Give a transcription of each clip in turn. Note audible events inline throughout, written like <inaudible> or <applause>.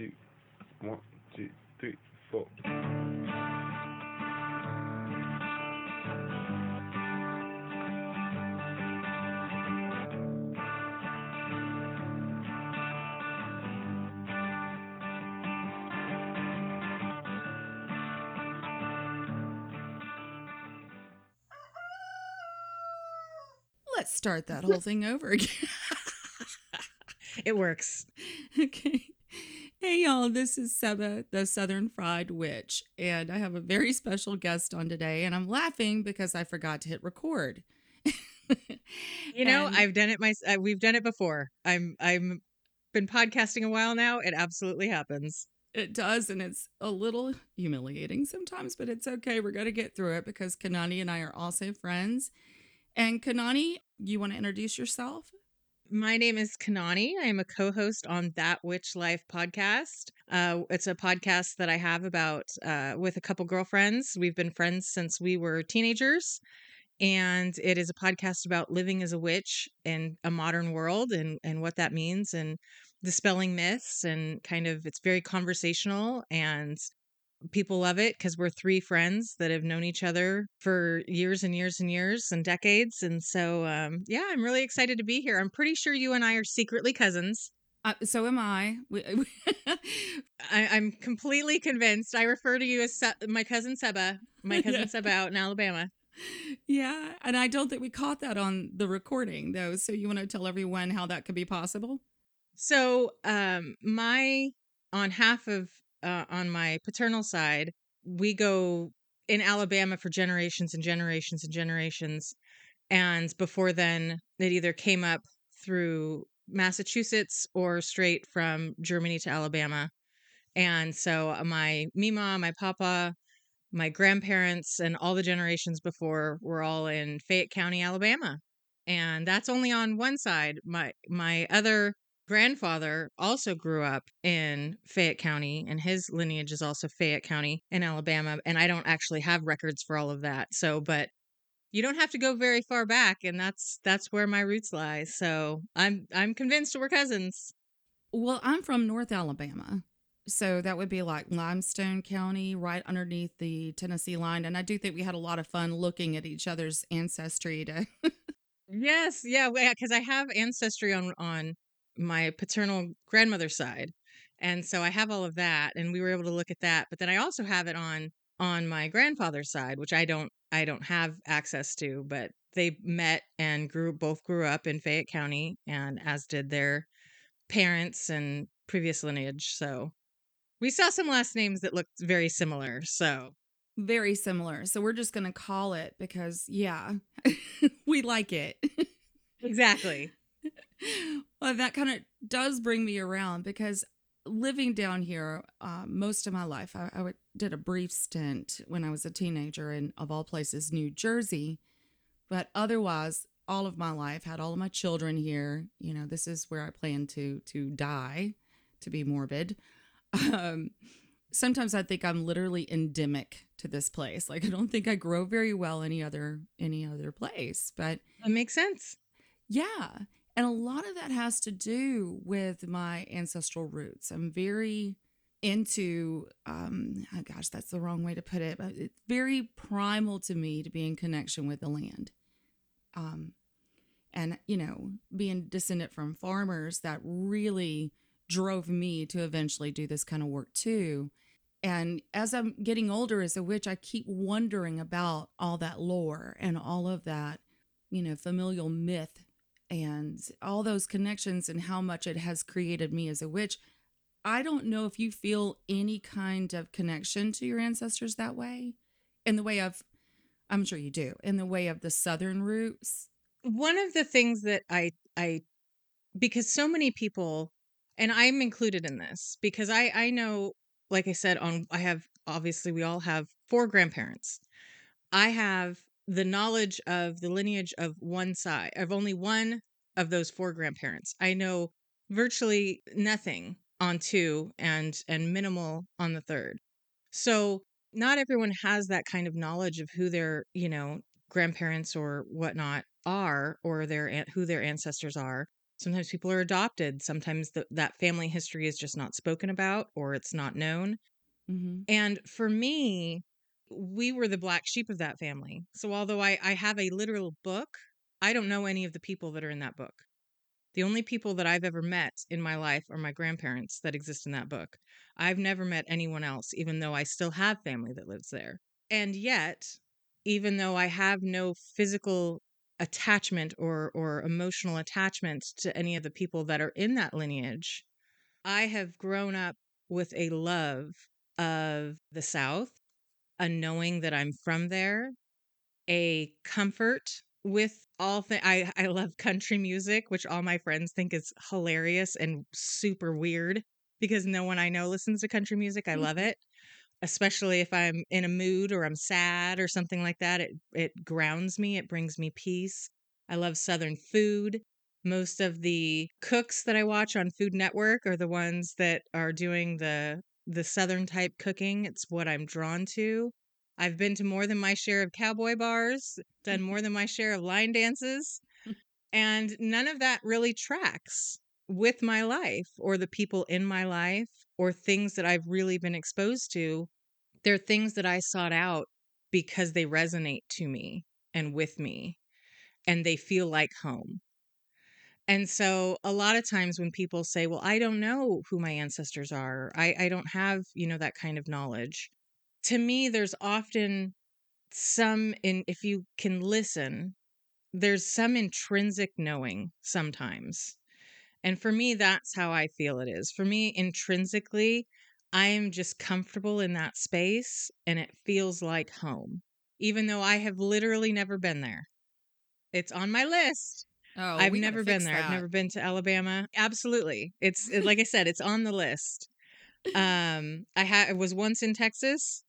two, one, two, three, four. Let's start that whole thing over again. It works. <laughs> okay. Hey, y'all, this is Seba, the Southern Fried Witch, and I have a very <laughs> special guest on today, and I'm laughing because I forgot to hit record. <laughs> You know, And- I've done it my uh, we've done it before. I'm I'm been podcasting a while now. It absolutely happens. It does, and it's a little humiliating sometimes, but it's okay. We're going to get through it because Kanani and I are also friends. And Kanani, you want to introduce yourself? My name is Kanani. I am a co-host on That Witch Life podcast. Uh, it's a podcast that I have about uh, with a couple girlfriends. We've been friends since we were teenagers, and it is a podcast about living as a witch in a modern world and and what that means and dispelling myths and kind of it's very conversational and people love it because we're three friends that have known each other for years and years and years and decades and so um yeah i'm really excited to be here i'm pretty sure you and i are secretly cousins Uh, so am I. We, <laughs> I, i'm completely convinced i refer to you as Se- my cousin seba my <laughs> cousin Yeah. seba out in alabama yeah, and I don't think we caught that on the recording, though. So you want to tell everyone how that could be possible? So, um, my on half of uh, on my paternal side, we go in Alabama for generations and generations and generations, and before then, it either came up through Massachusetts or straight from Germany to Alabama. And so, uh, my Mima, my Papa, my grandparents, and all the generations before were all in Fayette County, Alabama. And that's only on one side. My my other grandfather also grew up in Fayette County, and his lineage is also Fayette County in Alabama. And I don't actually have records for all of that. So, but you don't have to go very far back, and that's that's where my roots lie. So I'm I'm convinced we're cousins. Well, I'm from North Alabama. So that would be like Limestone County, right underneath the Tennessee line. And I do think we had a lot of fun looking at each other's ancestry to Yes, yeah, because I have ancestry on on my paternal grandmother's side, and so I have all of that, and we were able to look at that. But then I also have it on on my grandfather's side, which I don't I don't have access to. But they met and grew both grew up in Fayette County, and as did their parents and previous lineage. So we saw some last names that looked very similar. So very similar. So we're just going to call it because, yeah, <laughs> we like it. <laughs> exactly. Well, that kind of does bring me around because living down here uh, most of my life, I, I did a brief stint when I was a teenager in, of all places, New Jersey. But otherwise, all of my life, had all of my children here. You know, this is where I plan to to die, to be morbid. <laughs> Um, sometimes I think I'm literally endemic to this place. Like I don't think I grow very well any other any other place. But That makes sense. yeah. And a lot of that has to do with my ancestral roots. I'm very into, um, oh gosh, that's the wrong way to put it, but it's very primal to me to be in connection with the land. Um, and, you know, being descendant from farmers, that really drove me to eventually do this kind of work too. And as I'm getting older as a witch, I keep wondering about all that lore and all of that, you know, familial myth and all those connections and how much it has created me as a witch. I don't know if you feel any kind of connection to your ancestors that way, in the way of, I'm sure you do, in the way of the Southern roots. one of the things that I I because so many people and I'm included in this because I I know like I said on I have obviously we all have four grandparents. I have the knowledge of the lineage of one side of only one of those four grandparents. I know virtually nothing on two and and minimal on the third. So not everyone has that kind of knowledge of who their, you know, grandparents or whatnot are or their who their ancestors are Sometimes people are adopted. Sometimes the, that family history is just not spoken about or it's not known. Mm-hmm. And for me, we were the black sheep of that family. So although I, I have a literal book, I don't know any of the people that are in that book. The only people that I've ever met in my life are my grandparents that exist in that book. I've never met anyone else, even though I still have family that lives there. And yet, even though I have no physical attachment or or emotional attachment to any of the people that are in that lineage, I have grown up with a love of the South, a knowing that I'm from there, a comfort with all things. I I love country music, which all my friends think is hilarious and super weird because no one I know listens to country music. I love mm-hmm. it, especially if I'm in a mood or I'm sad or something like that. It it grounds me. It brings me peace. I love southern food. Most of the cooks that I watch on Food Network are the ones that are doing the the southern type cooking. It's what I'm drawn to. I've been to more than my share of cowboy bars, <laughs> done more than my share of line dances, <laughs> and none of that really tracks with my life or the people in my life or things that I've really been exposed to. They're things that I sought out because they resonate to me and with me and they feel like home. And so a lot of times when people say, well, I don't know who my ancestors are, I, I don't have, you know, that kind of knowledge. To me, there's often some in if you can listen, there's some intrinsic knowing sometimes. And for me, that's how I feel it is. For me, intrinsically, I am just comfortable in that space and it feels like home, even though I have literally never been there. It's on my list. Oh, I've never been there. I've never been to Alabama. Absolutely. It's it- like I <laughs> said, it's on the list. <laughs> Um I had was once in Texas.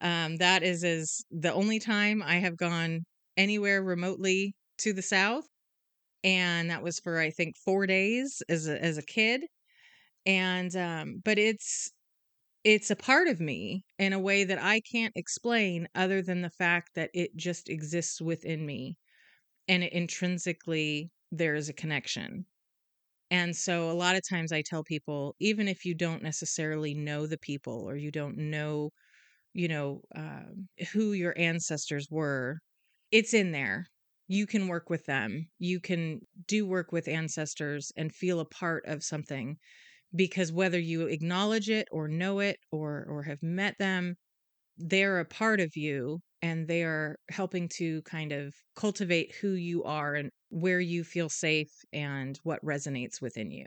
Um that is is the only time I have gone anywhere remotely to the south and that was for I think 4 days as a as a kid. And um but it's it's a part of me in a way that I can't explain other than the fact that it just exists within me and intrinsically there is a connection. And so a lot of times I tell people, even if you don't necessarily know the people or you don't know, you know, um, who your ancestors were, it's in there. You can work with them. You can do work with ancestors and feel a part of something because whether you acknowledge it or know it or or have met them, they're a part of you and they are helping to kind of cultivate who you are and where you feel safe and what resonates within you.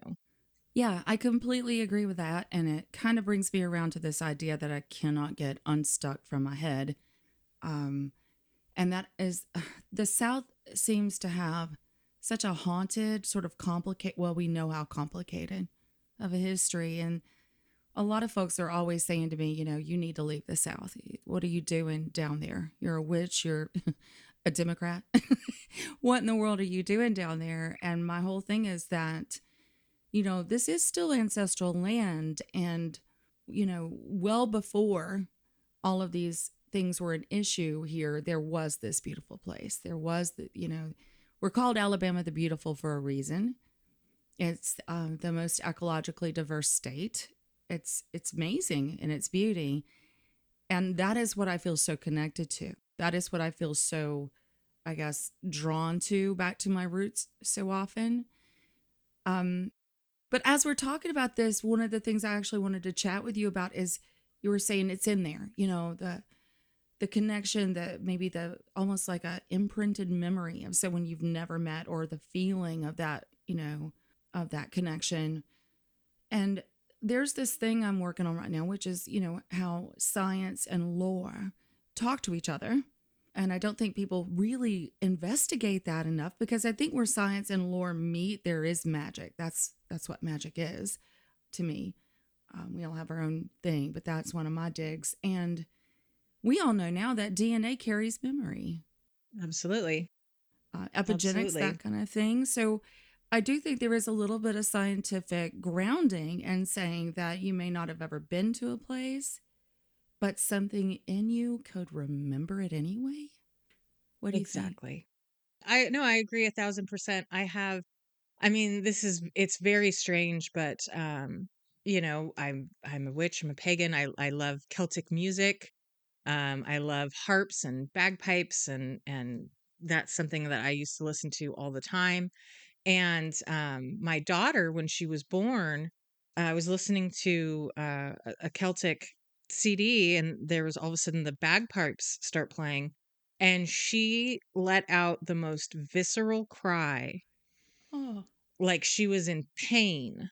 Yeah, I completely agree with that. And it kind of brings me around to this idea that I cannot get unstuck from my head. Um, and that is <sighs> the South seems to have such a haunted, sort of complicated, well, we know how complicated of a history. And a lot of folks are always saying to me, you know, you need to leave the South. What are you doing down there? You're a witch. You're <laughs> a Democrat. <laughs> what in the world are you doing down there? And my whole thing is that, you know, this is still ancestral land. And, you know, well before all of these things were an issue here, there was this beautiful place. There was the, you know, we're called Alabama the Beautiful for a reason. It's um, the most ecologically diverse state. It's it's amazing in its beauty, and that is what I feel so connected to. That is what I feel so, I guess, drawn to back to my roots so often. Um, but as we're talking about this, one of the things I actually wanted to chat with you about is you were saying it's in there. You know the the connection that maybe the almost like a imprinted memory of someone you've never met or the feeling of that you know of that connection and there's this thing i'm working on right now which is you know how science and lore talk to each other and i don't think people really investigate that enough because i think where science and lore meet there is magic that's that's what magic is to me um, we all have our own thing but that's one of my digs and we all know now that DNA carries memory, Absolutely. uh, epigenetics, Absolutely. that kind of thing. So I do think there is a little bit of scientific grounding in saying that you may not have ever been to a place, but something in you could remember it anyway. What do you? Exactly. I no, I agree a thousand percent. I have I mean, this is it's very strange, but um, you know, I'm I'm a witch, I'm a pagan. I I love Celtic music. Um, I love harps and bagpipes and and that's something that I used to listen to all the time. And um, my daughter, when she was born, I was listening to uh, a a Celtic CD, and there was all of a sudden the bagpipes start playing, and she let out the most visceral cry, Oh. like she was in pain.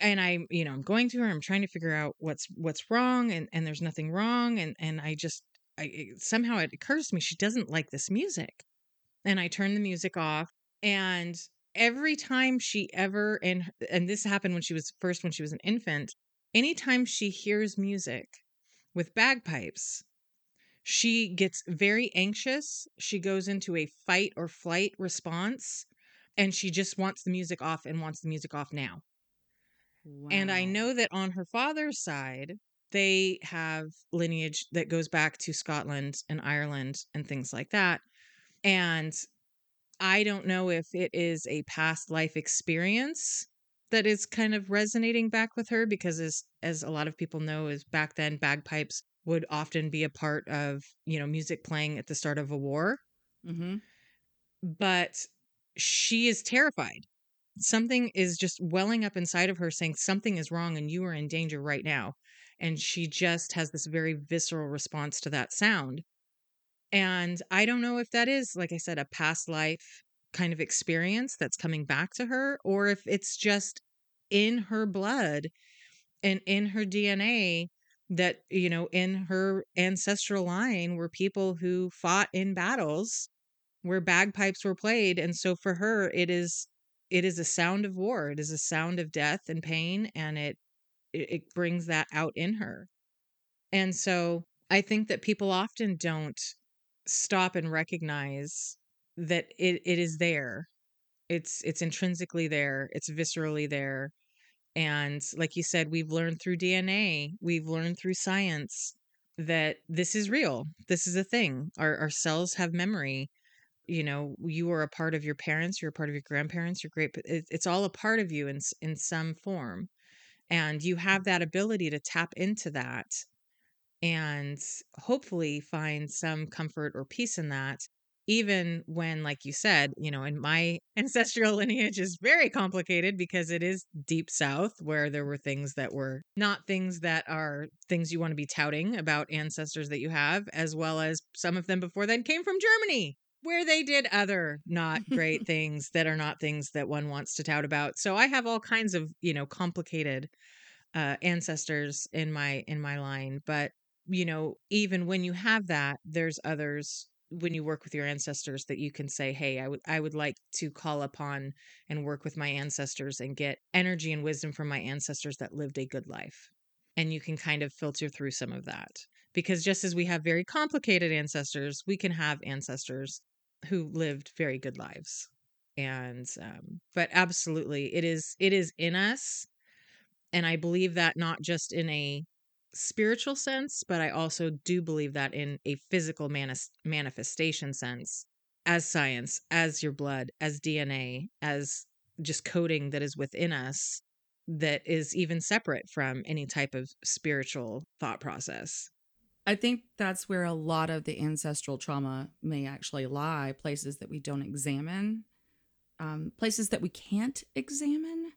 And I, you know, I'm going to her. I'm trying to figure out what's what's wrong, and and there's nothing wrong, and and I just, I it, somehow it occurs to me she doesn't like this music, and I turn the music off, and every time she ever and and this happened when she was first when she was an infant, anytime she hears music with bagpipes, she gets very anxious. She goes into a fight or flight response, and she just wants the music off and wants the music off now. And I know that on her father's side, they have lineage that goes back to Scotland and Ireland and things like that. And I don't know if it is a past life experience that is kind of resonating back with her because as as a lot of people know is back then bagpipes would often be a part of, you know, music playing at the start of a war, Mm-hmm. but she is terrified. Something is just welling up inside of her saying something is wrong and you are in danger right now. And she just has this very visceral response to that sound. And I don't know if that is, like I said, a past life kind of experience that's coming back to her, or if it's just in her blood and in her DNA that, you know, in her ancestral line were people who fought in battles where bagpipes were played. And so for her, it is it is a sound of war. It is a sound of death and pain, and it it, brings that out in her. And so I think that people often don't stop and recognize that it, it is there. It's it's intrinsically there. It's viscerally there. And like you said, we've learned through DNA, we've learned through science that this is real. This is a thing. Our our cells have memory. You know, you are a part of your parents, you're a part of your grandparents, your great it, it's all a part of you in in some form. And you have that ability to tap into that and hopefully find some comfort or peace in that even when like you said you know and my <laughs> ancestral lineage is very complicated because it is deep south where there were things that were not things that are things you want to be touting about ancestors that you have as well as some of them before then came from germany where they did other not great <laughs> things that are not things that one wants to tout about. So i have all kinds of you know complicated uh, ancestors in my in my line but you know even when you have that there's others when you work with your ancestors that you can say hey i would i would like to call upon and work with my ancestors and get energy and wisdom from my ancestors that lived a good life. And you can kind of filter through some of that because just as we have very complicated ancestors we can have ancestors who lived very good lives. And um, but absolutely it is it is in us. And I believe that not just in a spiritual sense, but I also do believe that in a physical manis- manifestation sense, as science, as your blood, as DNA, as just coding that is within us that is even separate from any type of spiritual thought process. I think that's where a lot of the ancestral trauma may actually lie places that we don't examine, um, places that we can't examine.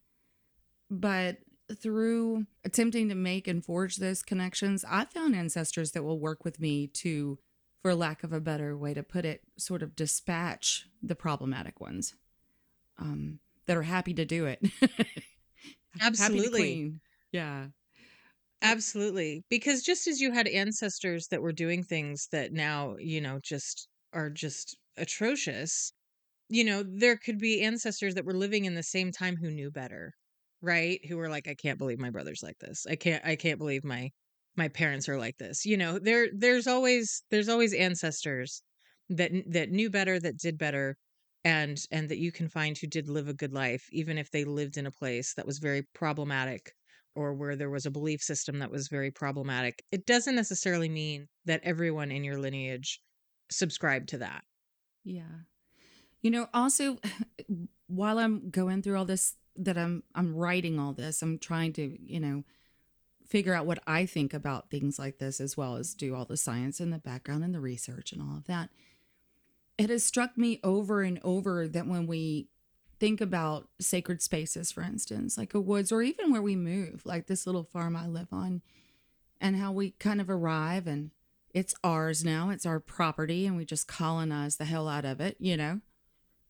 But through attempting to make and forge those connections, I found ancestors that will work with me to, for lack of a better way to put it, sort of dispatch the problematic ones um, that are happy to do it. <laughs> Absolutely. Yeah. Absolutely. Because just as you had ancestors that were doing things that now, you know, just are just atrocious, you know, there could be ancestors that were living in the same time who knew better, right? Who were like, I can't believe my brother's like this. I can't I can't believe my my parents are like this. You know, there there's always there's always ancestors that that knew better, that did better and and that you can find who did live a good life even if they lived in a place that was very problematic or where there was a belief system that was very problematic. It doesn't necessarily mean that everyone in your lineage subscribed to that. Yeah. You know, also <laughs> while I'm going through all this that I'm I'm writing all this, I'm trying to, you know, figure out what I think about things like this as well as do all the science and the background and the research and all of that. It has struck me over and over that when we think about sacred spaces, for instance, like a woods or even where we move, like this little farm I live on, and how we kind of arrive and it's ours now, it's our property, and we just colonize the hell out of it, you know?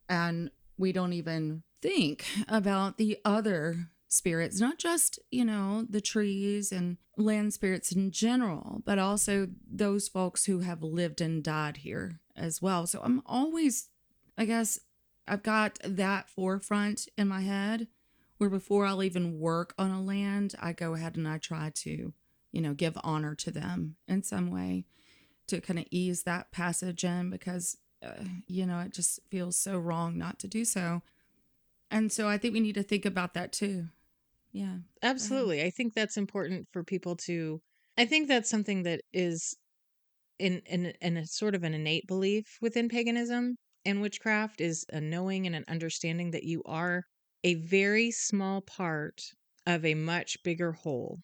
And we don't even think about the other spirits, not just, you know, the trees and land spirits in general, but also those folks who have lived and died here as well. So I'm always, I guess, I've got that forefront in my head where before I'll even work on a land, I go ahead and I try to, you know, give honor to them in some way to kind of ease that passage in because, you know, it just feels so wrong not to do so. And so I think we need to think about that too. Yeah. Absolutely. I think that's important for people to I think that's something that is in in in a sort of an innate belief within paganism and witchcraft is a knowing and an understanding that you are a very small part of a much bigger whole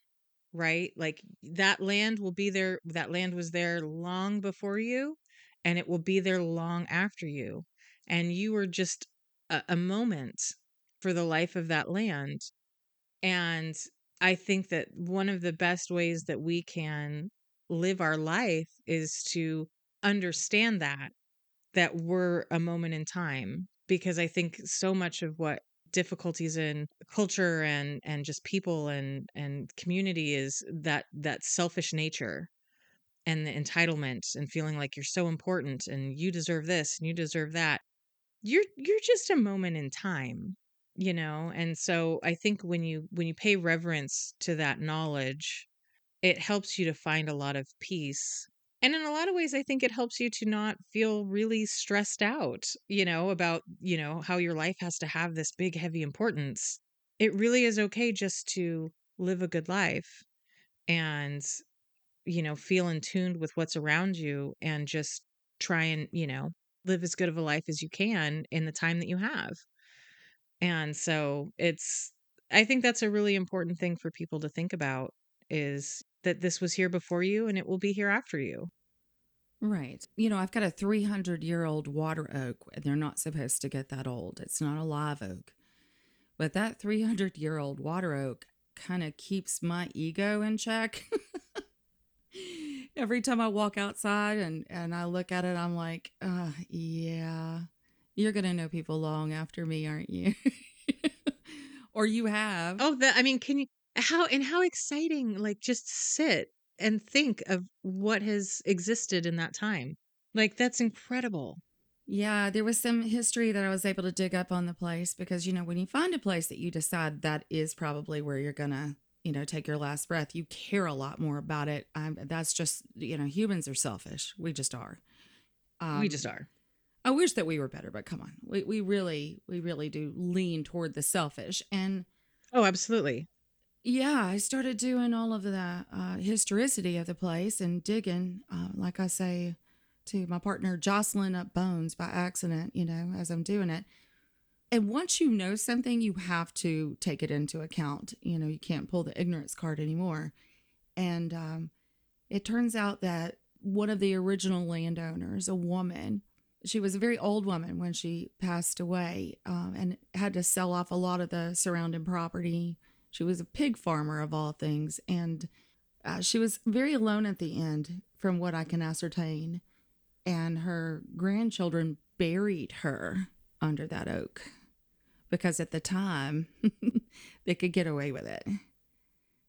right like that land will be there that land was there long before you and it will be there long after you and you are just a, a moment for the life of that land and i think that one of the best ways that we can live our life is to understand that that we're a moment in time because i think so much of what difficulties in culture and and just people and and community is that that selfish nature and the entitlement and feeling like you're so important and you deserve this and you deserve that you're you're just a moment in time you know? And so i think when you when you pay reverence to that knowledge it helps you to find a lot of peace. And in a lot of ways i think it helps you to not feel really stressed out you know about you know how your life has to have this big heavy importance. It really is okay just to live a good life and you know feel in tuned with what's around you and just try and you know live as good of a life as you can in the time that you have and so it's I think that's a really important thing for people to think about is that this was here before you and it will be here after you. Right. You know, I've got a 300 year old water oak, and they're not supposed to get that old. It's not a live oak. But that 300 year old water oak kind of keeps my ego in check. <laughs> Every time I walk outside and, and I look at it, I'm like, uh, yeah, you're going to know people long after me, aren't you? <laughs> or you have. Oh, that I mean, can you how and how exciting like just sit and think of what has existed in that time. Like that's incredible. Yeah, there was some history that I was able to dig up on the place because you know when you find a place that you decide that is probably where you're gonna you know take your last breath, you care a lot more about it. Um, that's just you know humans are selfish. We just are. Um, we just are. I wish that we were better, but come on, we we really we really do lean toward the selfish and. Oh, absolutely. Yeah, I started doing all of the uh, historicity of the place and digging, uh, like I say to my partner, jostling up bones by accident, you know, as I'm doing it. And once you know something, you have to take it into account. You know, you can't pull the ignorance card anymore. And um, it turns out that one of the original landowners, a woman, she was a very old woman when she passed away um, and had to sell off a lot of the surrounding property she was a pig farmer of all things, and uh, she was very alone at the end, from what I can ascertain. And her grandchildren buried her under that oak because at the time <laughs> they could get away with it.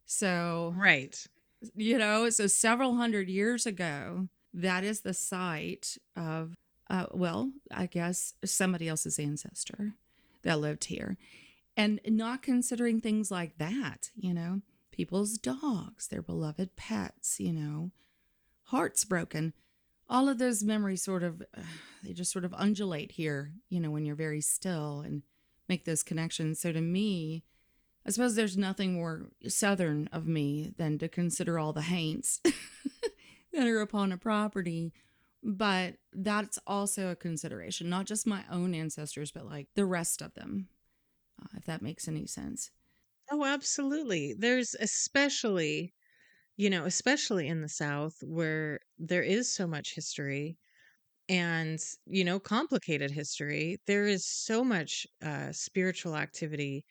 So, right. You know, so several hundred years ago, that is the site of, uh, well, I guess somebody else's ancestor that lived here and not considering things like that, you know, people's dogs, their beloved pets, you know, hearts broken. All of those memories sort of, uh, <sighs> they just sort of undulate here, you know, when you're very still and make those connections. So to me, I suppose there's nothing more southern of me than to consider all the haints <laughs> that are upon a property but that's also a consideration, not just my own ancestors, but like the rest of them, uh, if that makes any sense. Oh, absolutely. There's especially, you know, especially in the South where there is so much history and, you know, complicated history. There is so much uh, spiritual activity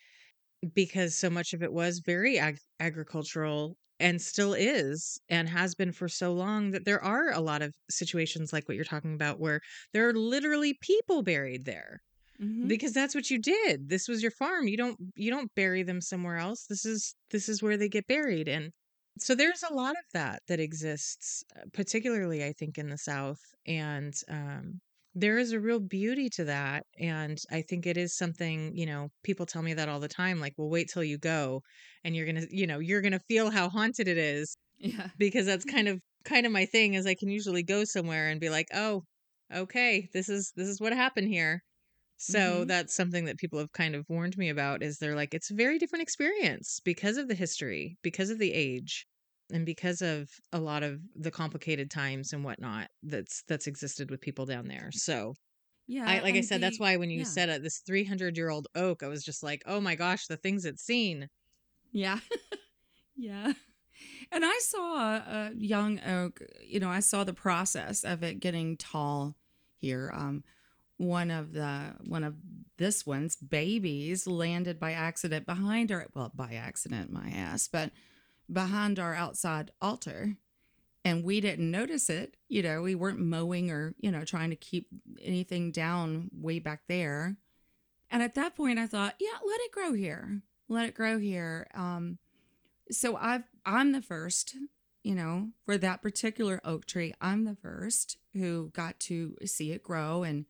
because so much of it was very ag- agricultural and still is and has been for so long that there are a lot of situations like what you're talking about where there are literally people buried there Mm-hmm. because that's what you did this was your farm you don't you don't bury them somewhere else this is this is where they get buried and so there's a lot of that that exists uh, particularly i think in the south and um there is a real beauty to that and i think it is something you know people tell me that all the time like well wait till you go and you're gonna you know you're gonna feel how haunted it is Yeah. because that's <laughs> kind of kind of my thing is i can usually go somewhere and be like oh okay this is this is what happened here so Mhm. that's something that people have kind of warned me about is they're like it's a very different experience because of the history because of the age and because of a lot of the complicated times and whatnot that's that's existed with people down there so Yeah. i like i said that's why when you yeah. said it this 300 year old oak i was just like oh my gosh the things it's seen Yeah. <laughs> yeah. And I saw a young oak, you know, I saw the process of it getting tall here. Um one of the one of this one's babies landed by accident behind our well, by accident my ass, but behind our outside altar. And we didn't notice it. You know, we weren't mowing or, you know, trying to keep anything down way back there. And at that point I thought, yeah, let it grow here. Let it grow here. Um so I've I'm the first, you know, for that particular oak tree, I'm the first who got to see it grow and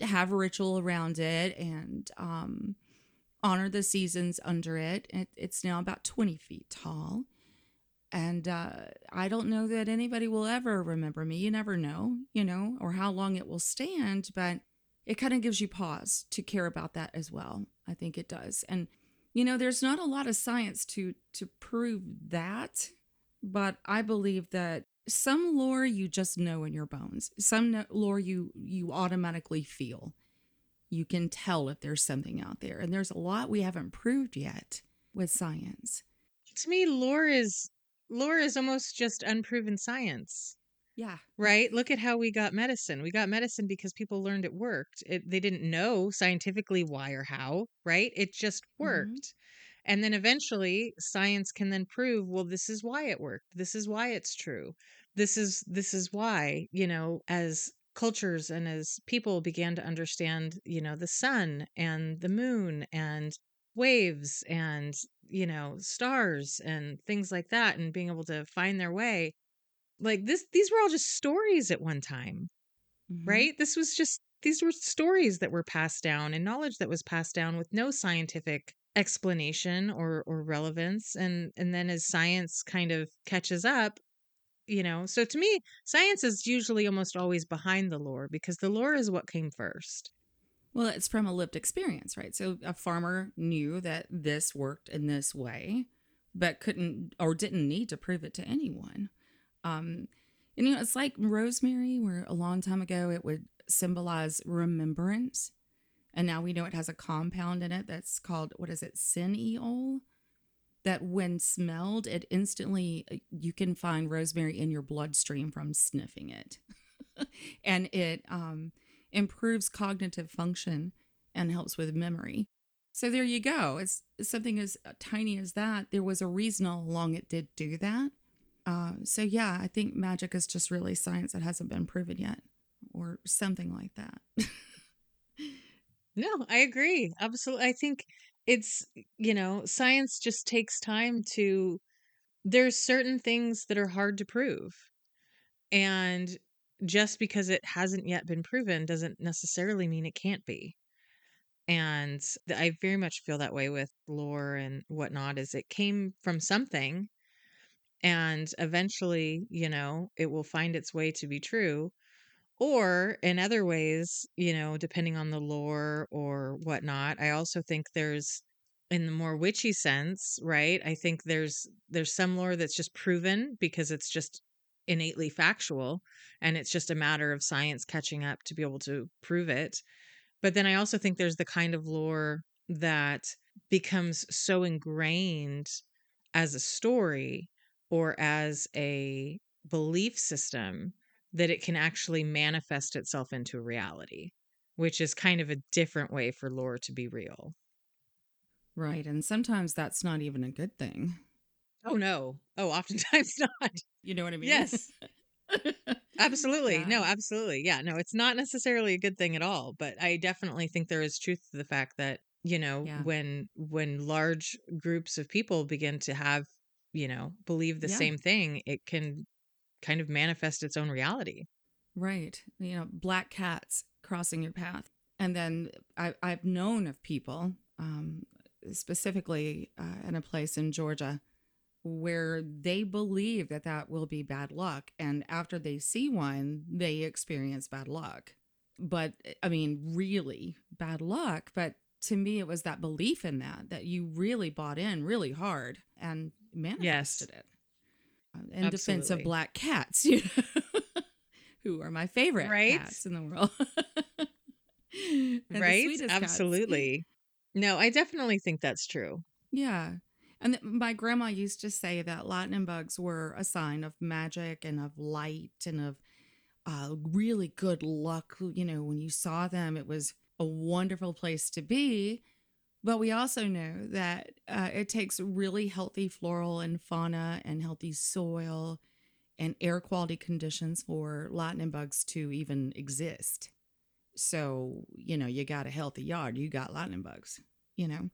have a ritual around it and um honor the seasons under it. it it's now about 20 feet tall. And uh, I don't know that anybody will ever remember me. You never know, you know, or how long it will stand, but it kind of gives you pause to care about that as well. I think it does. And you know, there's not a lot of science to to prove that, but I believe that some lore you just know in your bones. Some lore you you automatically feel. You can tell if there's something out there, and there's a lot we haven't proved yet with science. to me lore is lore is almost just unproven science Yeah. right look at how we got medicine we got medicine because people learned it worked it, they didn't know scientifically why or how right it just mm-hmm. worked and then eventually science can then prove well this is why it worked. This is why it's true. This is this is why you know as cultures and as people began to understand you know the sun and the moon and waves and you know stars and things like that and being able to find their way like this these were all just stories at one time Mhm. right? This was just these were stories that were passed down and knowledge that was passed down with no scientific explanation or or relevance and and then as science kind of catches up you know so to me science is usually almost always behind the lore because the lore is what came first Well, it's from a lived experience, right? So a farmer knew that this worked in this way, but couldn't or didn't need to prove it to anyone. Um, and you know, it's like rosemary, where a long time ago it would symbolize remembrance, and now we know it has a compound in it that's called what is it, cineol? That when smelled, it instantly uh, you can find rosemary in your bloodstream from sniffing it, <laughs> and it um, improves cognitive function and helps with memory. So there you go. It's, something as tiny as that. There was a reason all along it did do that. Uh, so yeah, I think magic is just really science that hasn't been proven yet, or something like that. <laughs> No, I agree. Absolutely. I think it's, you know, science just takes time to, there's certain things that are hard to prove. And just because it hasn't yet been proven doesn't necessarily mean it can't be. And I very much feel that way with lore and whatnot, is it came from something and eventually, you know, it will find its way to be true or in other ways, you know, depending on the lore or whatnot, I also think there's in the more witchy sense, right? I think there's there's some lore that's just proven because it's just innately factual and it's just a matter of science catching up to be able to prove it. But then I also think there's the kind of lore that becomes so ingrained as a story or as a belief system that it can actually manifest itself into reality, which is kind of a different way for lore to be real. Right. And sometimes that's not even a good thing. Oh, no. Oh, oftentimes <laughs> not. You know what I mean? Yes. <laughs> Absolutely. Yeah. No, absolutely. Yeah, no, it's not necessarily a good thing at all, but I definitely think there is truth to the fact that, you know, Yeah. when when large groups of people begin to have, you know, believe the Yeah. same thing, it can kind of manifest its own reality. Right. You know, black cats crossing your path. And then I, I've known of people, um, specifically uh, in a place in Georgia, where they believe that that will be bad luck. And after they see one, they experience bad luck. But I mean, really bad luck. But to me, it was that belief in that, that you really bought in really hard and manifested it. In defense of black cats, <laughs> you know, who are my favorite Right? cats in the world. <laughs> Right? sweetest cats. Absolutely. No, I definitely think that's true. Yeah. And my grandma used to say that lightning bugs were a sign of magic and of light and of uh, really good luck. You know, when you saw them, it was a wonderful place to be. But we also know that uh, it takes really healthy floral and fauna and healthy soil and air quality conditions for lightning bugs to even exist. So, you know, you got a healthy yard, you got lightning bugs, you know?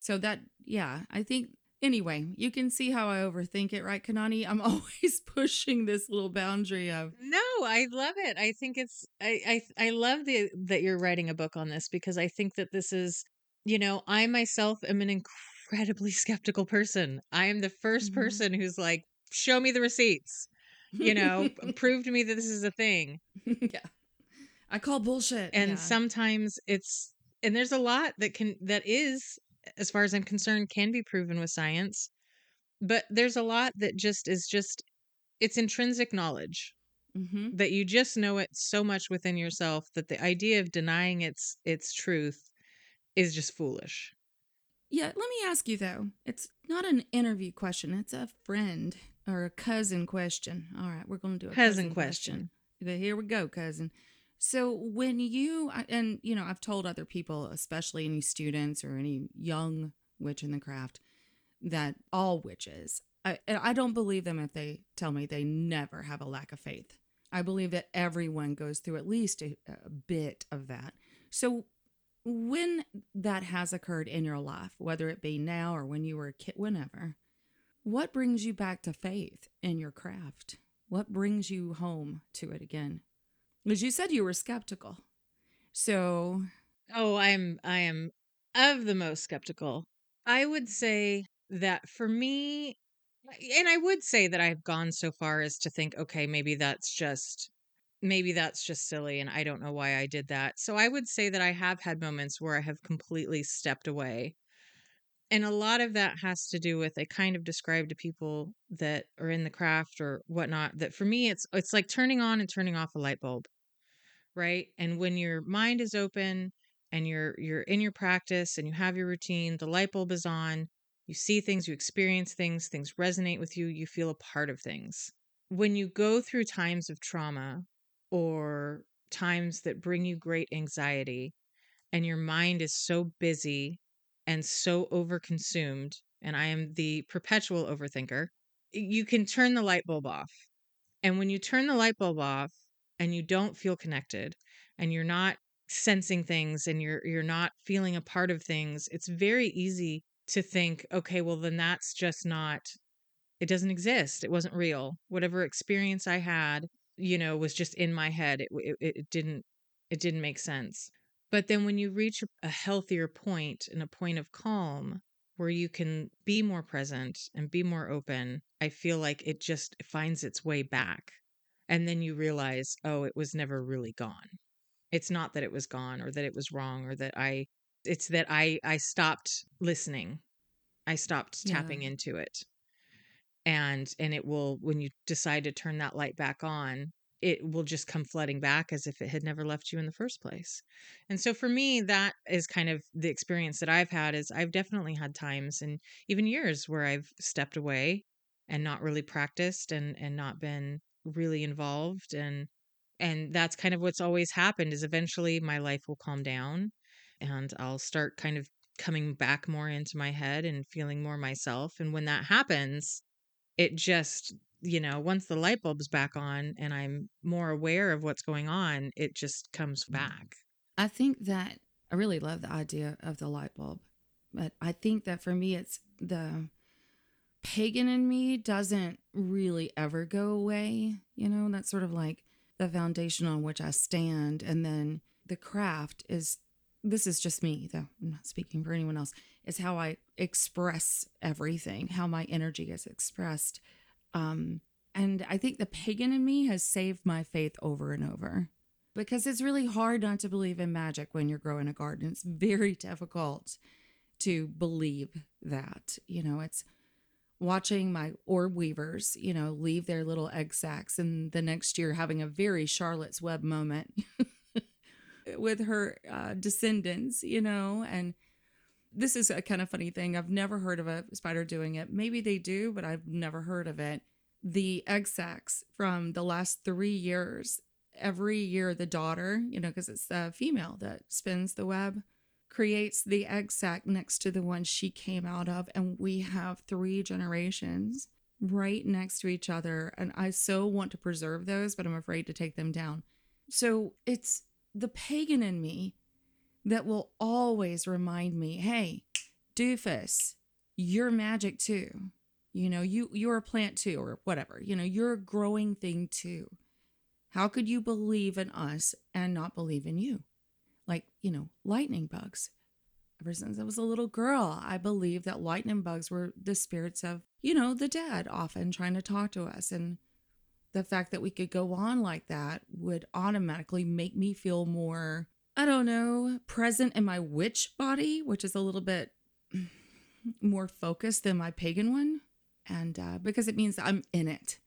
So that, yeah, I think, anyway, you can see how I overthink it, right, Kanani? I'm <laughs> always pushing this little boundary of, No, I love it. I think it's I I I love the that you're writing a book on this because I think that this is, you know, I myself am an incredibly <laughs> skeptical person. I am the 1st Mhm. person who's like, show me the receipts. You know, <laughs> prove to me that this is a thing. yeah. I call bullshit. And yeah. sometimes it's and there's a lot that can that is as far as I'm concerned can be proven with science. But there's a lot that just is just it's intrinsic knowledge. Mhm. that you just know it so much within yourself that the idea of denying its its truth is just foolish. Yeah, let me ask you though. It's not an interview question. It's a friend or a cousin question. All right, we're going to do a Cousin cousin, question. question. Here we go, cousin. So when you and you know, I've told other people, especially any students or any young witch in the craft, that all witches. I, I don't believe them if they tell me they never have a lack of faith. I believe that everyone goes through at least a, a bit of that. So when that has occurred in your life, whether it be now or when you were a kid, whenever, what brings you back to faith in your craft? What brings you home to it again? Because you said you were skeptical. So, Oh, I'm I am of the most skeptical. I would say that for me and I would say that I've gone so far as to think okay, maybe that's just maybe that's just silly and I don't know why I did that. So I would say that I have had moments where I have completely stepped away. And a lot of that has to do with I kind of describe to people that are in the craft or whatnot that for me it's it's like turning on and turning off a light bulb. Right. And when your mind is open and you're you're in your practice and you have your routine, the light bulb is on, you see things, you experience things, things resonate with you, you feel a part of things. When you go through times of trauma or times that bring you great anxiety and your mind is so busy and so overconsumed, and I am the perpetual overthinker, you can turn the light bulb off. And when you turn the light bulb off and you don't feel connected and you're not sensing things and you're you're not feeling a part of things, it's very easy to think, okay, well then that's just not it doesn't exist. It wasn't real. Whatever experience I had, you know, was just in my head. It it, it didn't it didn't make sense. But then when you reach a healthier point and a point of calm where you can be more present and be more open, I feel like it just finds its way back. And then you realize, oh, it was never really gone. It's not that it was gone or that it was wrong or that I it's that I I stopped listening. I stopped tapping Yeah. into it. And and it will when you decide to turn that light back on it will just come flooding back as if it had never left you in the first place. And so for me that is kind of the experience that i've had is i've definitely had times and even years where i've stepped away and not really practiced and and not been really involved and and that's kind of what's always happened is eventually my life will calm down and I'll start kind of coming back more into my head and feeling more myself and when that happens it just you know once the light bulb's back on and i'm more aware of what's going on it just comes mm-hmm. back I think that I really love the idea of the light bulb, but I think that for me, it's the pagan in me doesn't really ever go away. You know, that's sort of like the foundation on which I stand. And then the craft is this is just me, though I'm not speaking for anyone else, is how I express everything, how my energy is expressed. Um, and I think the pagan in me has saved my faith over and over because it's really hard not to believe in magic when you're growing a garden. It's very <laughs> difficult to believe that. You know, it's watching my orb weavers, you know, leave their little egg sacs and the next year having a very Charlotte's Web moment <laughs> with her uh, descendants, you know, and this is a kind of funny thing. I've never heard of a spider doing it. Maybe they do, but I've never heard of it. The egg sacs from the last three years every year the daughter, you know, because it's the female that spins the web, creates the egg sac next to the one she came out of. And we have three generations right next to each other. And I so want to preserve those, but I'm afraid to take them down. So it's the pagan in me that will always remind me hey, doofus, you're magic too. You know, you you're a plant too, or whatever. You know, you're a growing thing too. How could you believe in us and not believe in you? Like, you know, lightning bugs. Ever since I was a little girl, I believed that lightning bugs were the spirits of, you know, the dead often trying to talk to us. And the fact that we could go on like that would automatically make me feel more, I don't know, present in my witch body, which is a little bit <sighs> more focused than my pagan one. And uh, because it means I'm in it,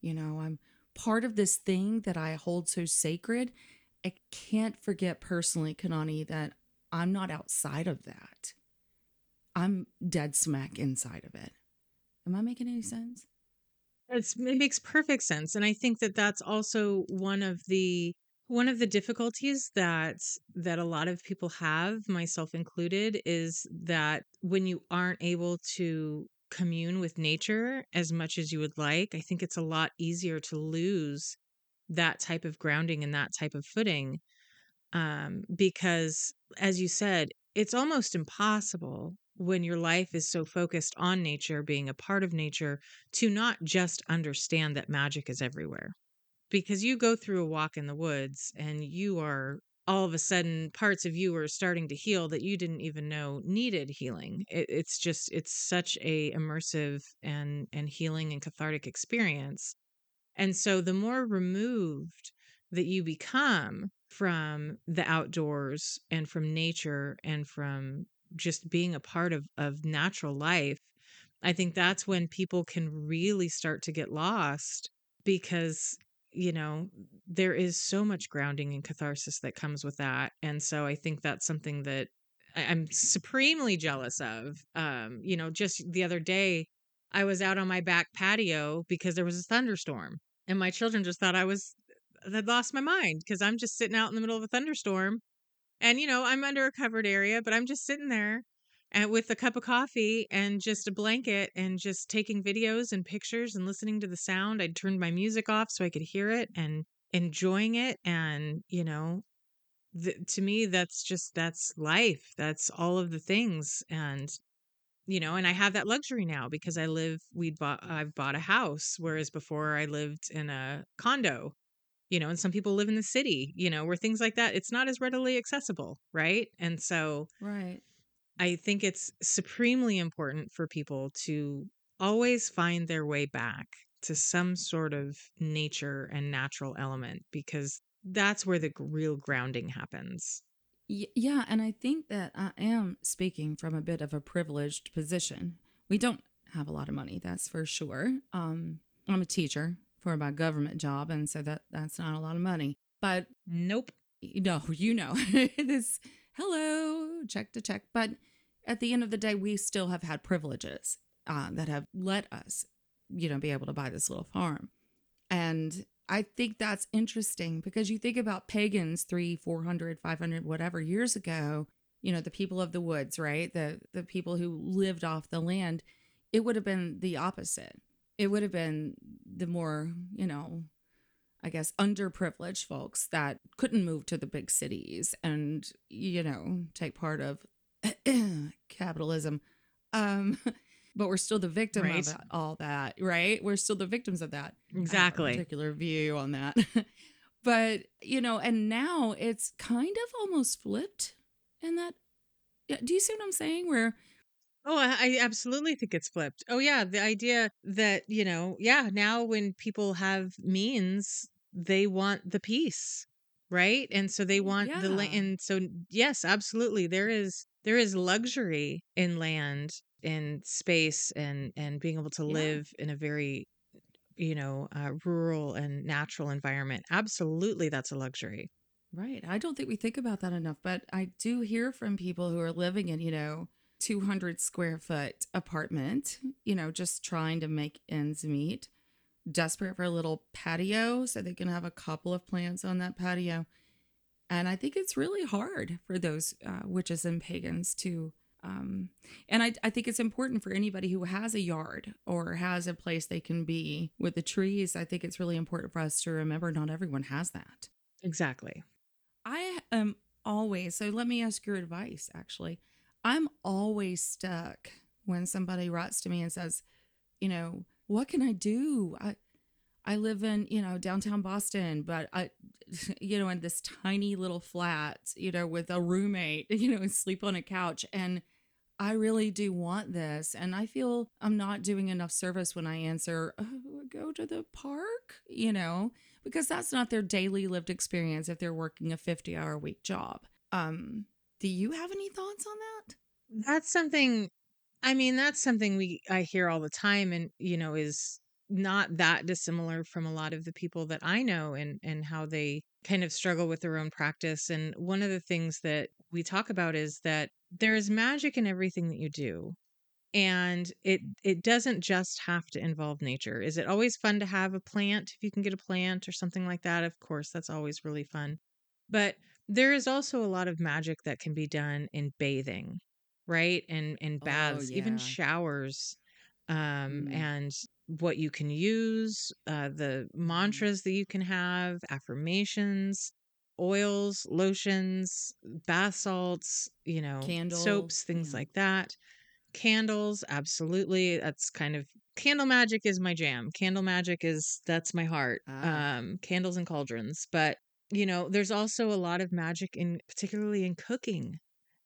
you know, I'm part of this thing that I hold so sacred, I can't forget personally, Kanani, that I'm not outside of that. I'm dead smack inside of it. Am I making any sense? It's, it makes perfect sense and i think that that's also one of the one of the difficulties that that a lot of people have myself included is that when you aren't able to commune with nature as much as you would like, I think it's a lot easier to lose that type of grounding and that type of footing. Um, because, as you said, it's almost impossible when your life is so focused on nature, being a part of nature, to not just understand that magic is everywhere. Because you go through a walk in the woods and you are all of a sudden parts of you are starting to heal that you didn't even know needed healing it, it's just it's such a immersive and and healing and cathartic experience and so the more removed that you become from the outdoors and from nature and from just being a part of of natural life i think that's when people can really start to get lost because you know, there is so much grounding and catharsis that comes with that. And so I think that's something that I'm supremely jealous of. Um, you know, just the other day, I was out on my back patio because there was a thunderstorm, and my children just thought I was had lost my mind because I'm just sitting out in the middle of a thunderstorm, and you know, I'm under a covered area, but I'm just sitting there and with a cup of coffee and just a blanket and just taking videos and pictures and listening to the sound. I'd turned my music off so I could hear it and enjoying it. And, you know, th- to me, that's just, that's life. That's all of the things. And, you know, and I have that luxury now because I live, we'd bought, I've bought a house, whereas before I lived in a condo, you know, and some people live in the city, you know, where things like that, it's not as readily accessible. Right. And so, Right. I think it's supremely important for people to always find their way back to some sort of nature and natural element because that's where the real grounding happens. Y- yeah. And I think that I am speaking from a bit of a privileged position. We don't have a lot of money. That's for sure. Um, I'm a teacher for my government job, and so that that's not a lot of money. But Nope. no, <laughs> you know, <laughs> this hello, check to check. But at the end of the day, we still have had privileges uh, that have let us, you know, be able to buy this little farm. And I think that's interesting because you think about pagans three, 400, 500, whatever years ago, you know, the people of the woods, right? The, the people who lived off the land, it would have been the opposite. It would have been the more, you know, I guess, underprivileged folks that couldn't move to the big cities and, you know, take part of <clears throat> capitalism. Um, <laughs> but we're still the victim Right. of all that, right? We're still the victims of that. I have a Exactly. particular view on that. <laughs> but, you know, and now it's kind of almost flipped in that. Yeah, do you see what I'm saying? Where Oh, I, I absolutely think it's flipped. Oh, yeah. The idea that, you know, yeah, now when people have means, they want the peace, right? And so they want the land. And so, yes, absolutely. There is, there is luxury in land in space and, and being able to Yeah. live in a very, you know, uh, rural and natural environment. Absolutely. That's a luxury. Right. I don't think we think about that enough, but I do hear from people who are living in, you know, 200 square foot apartment, you know, just trying to make ends meet, desperate for a little patio so they can have a couple of plants on that patio. And I think it's really hard for those uh, witches and pagans to. Um, and I, I think it's important for anybody who has a yard or has a place they can be with the trees. I think it's really important for us to remember not everyone has that. Exactly. I am always, so let me ask your advice actually. I'm always stuck when somebody writes to me and says, you know, what can I do? I I live in, you know, downtown Boston, but I <laughs> you know, in this tiny little flat, you know, with a roommate, <laughs> you know, and sleep on a couch and I really do want this. And I feel I'm not doing enough service when I answer, oh, go to the park, you know, because that's not their daily lived experience if they're working a 50 hour week job. Um, do you have any thoughts on that? That's something I mean, that's something we I hear all the time and, you know, is not that dissimilar from a lot of the people that I know and and how they kind of struggle with their own practice. And one of the things that we talk about is that there is magic in everything that you do. And it it doesn't just have to involve nature. Is it always fun to have a plant if you can get a plant or something like that? Of course, that's always really fun. But there is also a lot of magic that can be done in bathing, right? And and Oh, baths, even showers, um, Mm. and what you can use, uh, the Mhm. mantras that you can have, affirmations, oils, lotions, bath salts, you know, Candles. soaps, things Yeah. like that. Candles, absolutely. That's kind of candle magic is my jam. Candle magic is that's my heart. Ah. Um, candles and cauldrons. But you know, there's also a lot of magic in particularly in cooking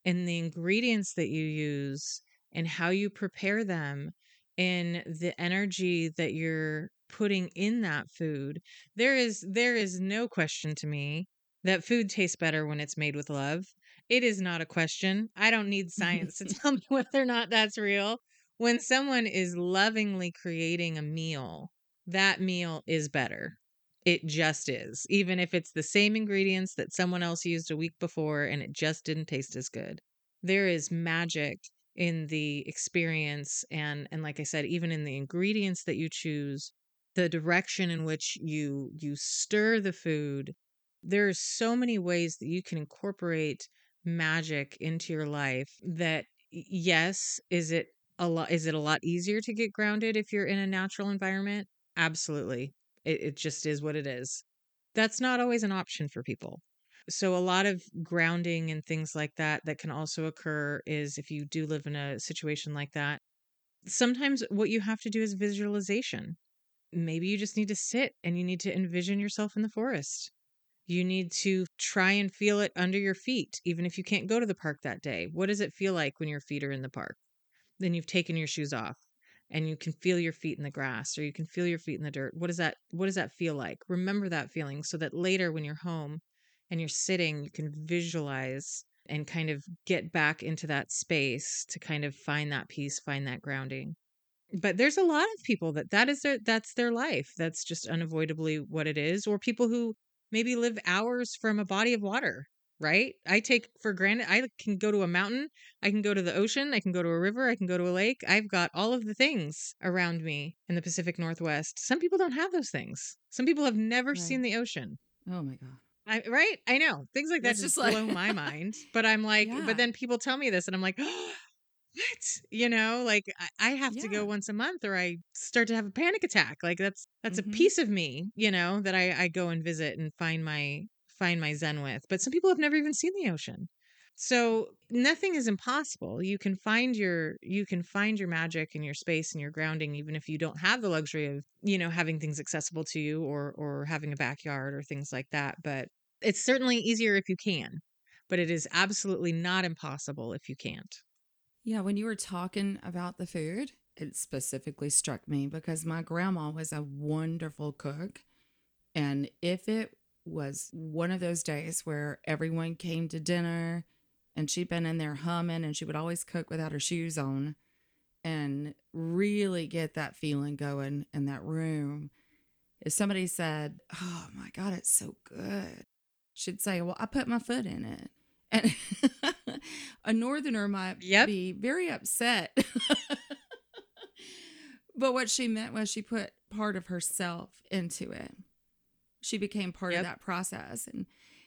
and the ingredients that you use and how you prepare them and the energy that you're putting in that food. There is there is no question to me that food tastes better when it's made with love. It is not a question. I don't need <laughs> science to tell me whether or not that's real. When someone is lovingly creating a meal, that meal is better. It just is. Even if it's the same ingredients that someone else used a week before and it just didn't taste as good. There is magic in the experience and and like I said even in the ingredients that you choose, the direction in which you you stir the food. There's so many ways that you can incorporate magic into your life that yes, is it a lot is it a lot easier to get grounded if you're in a natural environment? Absolutely. It, it just is what it is. That's not always an option for people. So, a lot of grounding and things like that that can also occur is if you do live in a situation like that. Sometimes what you have to do is visualization. Maybe you just need to sit and you need to envision yourself in the forest. You need to try and feel it under your feet, even if you can't go to the park that day. What does it feel like when your feet are in the park? Then you've taken your shoes off and you can feel your feet in the grass or you can feel your feet in the dirt. What does that what does that feel like? Remember that feeling so that later when you're home and you're sitting, you can visualize and kind of get back into that space to kind of find that peace, find that grounding. but there's a lot of people that that is their that's their life that's just unavoidably what it is or people who maybe live hours from a body of water right? I take for granted i can go to a mountain i can go to the ocean i can go to a river i can go to a lake i've got all of the things around me in the pacific northwest. Some people don't have those things. Some people have never Right. seen the ocean. Oh my god. I, right? I know. Things like that just like- blow my <laughs> mind but i'm like Yeah. but then people tell me this and i'm like <gasps> what? You know? Like I, I have to go once a month or i start to have a panic attack. Like that's that's Mhm. a piece of me you know that i i go and visit and find my find my zen with but some people have never even seen the ocean so nothing is impossible you can find your you can find your magic and your space and your grounding even if you don't have the luxury of you know having things accessible to you or or having a backyard or things like that but it's certainly easier if you can but it is absolutely not impossible if you can't Yeah, when you were talking about the food, it specifically struck me because my grandma was a wonderful cook. And if it was one of those days where everyone came to dinner and she'd been in there humming and she would always cook without her shoes on and really get that feeling going in that room. If somebody said, Oh my God, it's so good, she'd say, Well, I put my foot in it. And <laughs> a northerner might Yep. be very upset. <laughs> but what she meant was she put part of herself into it. She became part Yep. of that process. And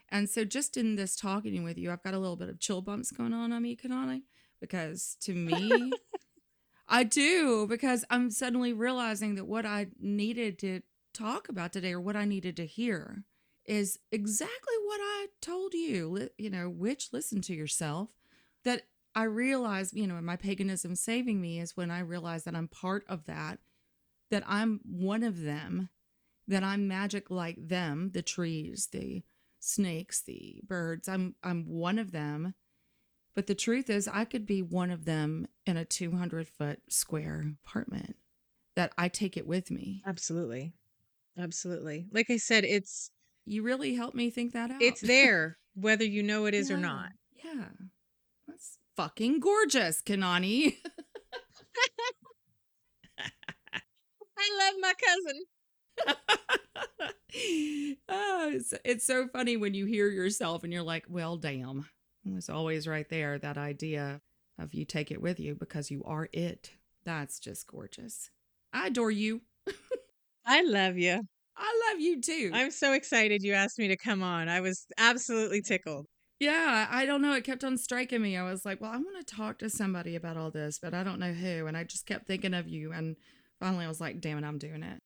and so just in this talking with you, I've got a little bit of chill bumps going on on me, Kanani, because to me, <laughs> I do, because I'm suddenly realizing that what I needed to talk about today or what I needed to hear is exactly what I told you, you know, which listen to yourself. That I realize, you know, my paganism saving me is when I realize that I'm part of that, that I'm one of them, that I'm magic like them, the trees, the snakes, the birds. I'm I'm one of them. But the truth is I could be one of them in a 200 foot square apartment that I take it with me. Absolutely. Absolutely. Like I said, it's You really helped me think that out. it's there whether you know it is or not. Yeah. That's fucking gorgeous, Kanani. <laughs> <laughs> I love my cousin. <laughs> oh, it's, it's so funny when you hear yourself and you're like, well, damn. It was always right there, that idea of you take it with you because you are it. That's just gorgeous. I adore you. I love you. I love you too. I'm so excited you asked me to come on. I was absolutely tickled. Yeah, I don't know. It kept on striking me. I was like, well, I want to talk to somebody about all this, but I don't know who. And I just kept thinking of you. And finally, I was like, damn it, I'm doing it.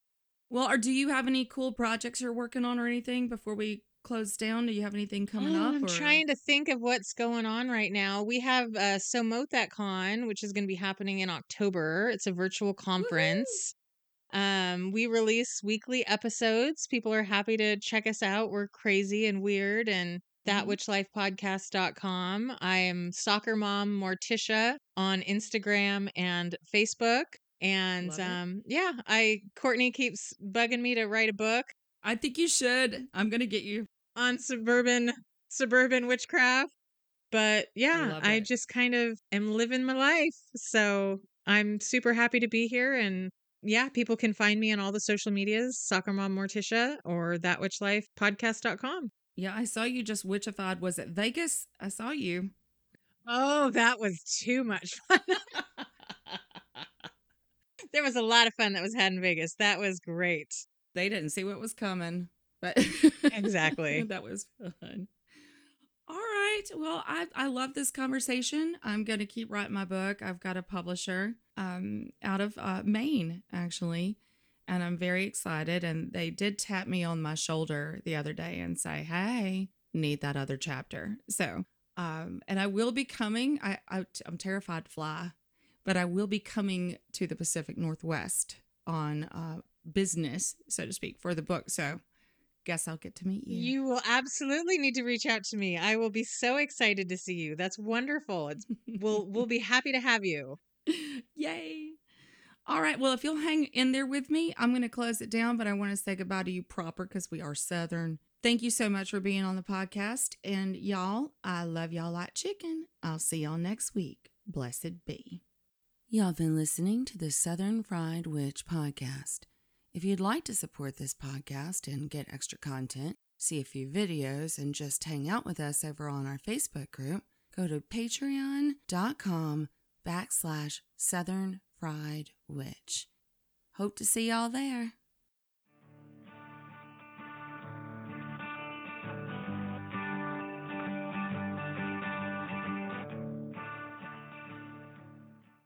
Well, or do you have any cool projects you're working on or anything before we close down? Do you have anything coming Oh, up? I'm or- trying to think of what's going on right now. We have uh, Somotat Con, which is going to be happening in October. It's a virtual conference. Um, we release weekly episodes. People are happy to check us out. We're crazy and weird and Mhm. thatwitchlifepodcast.com. I am soccer mom Morticia on Instagram and Facebook. And um, yeah, I Courtney keeps bugging me to write a book I think you should. I'm going to get you. on suburban suburban witchcraft. But yeah, love I, just kind of am living my life. So I'm super happy to be here. And yeah, people can find me on all the social medias, Soccer Mom Morticia or That Witch Life Podcast.com. Yeah, I saw you just witchified. Was it Vegas? I saw you. Oh, that was too much fun. <laughs> there was a lot of fun that was had in Vegas. That was great. they didn't see what was coming, but <laughs> Exactly. that was fun. All right. Well, I I love this conversation. I'm going to keep writing my book. I've got a publisher um out of uh, Maine actually, and I'm very excited and they did tap me on my shoulder the other day and say, "Hey, need that other chapter." So, um and I will be coming. I, I I'm terrified to fly, but I will be coming to the Pacific Northwest on uh business, so to speak, for the book. So, guess I'll get to meet you. You will absolutely need to reach out to me. I will be so excited to see you. That's wonderful. It's, we'll we'll be happy to have you. <laughs> Yay. All right. Well, if you'll hang in there with me, I'm going to close it down, but I want to say goodbye to you proper because we are Southern. Thank you so much for being on the podcast. And y'all, I love y'all like chicken. I'll see y'all next week. Blessed be. Y'all been listening to the Southern Fried Witch podcast. If you'd like to support this podcast and get extra content, see a few videos, and just hang out with us over on our Facebook group, go to patreon.com backslash Southern Fried Witch. Hope to see y'all there.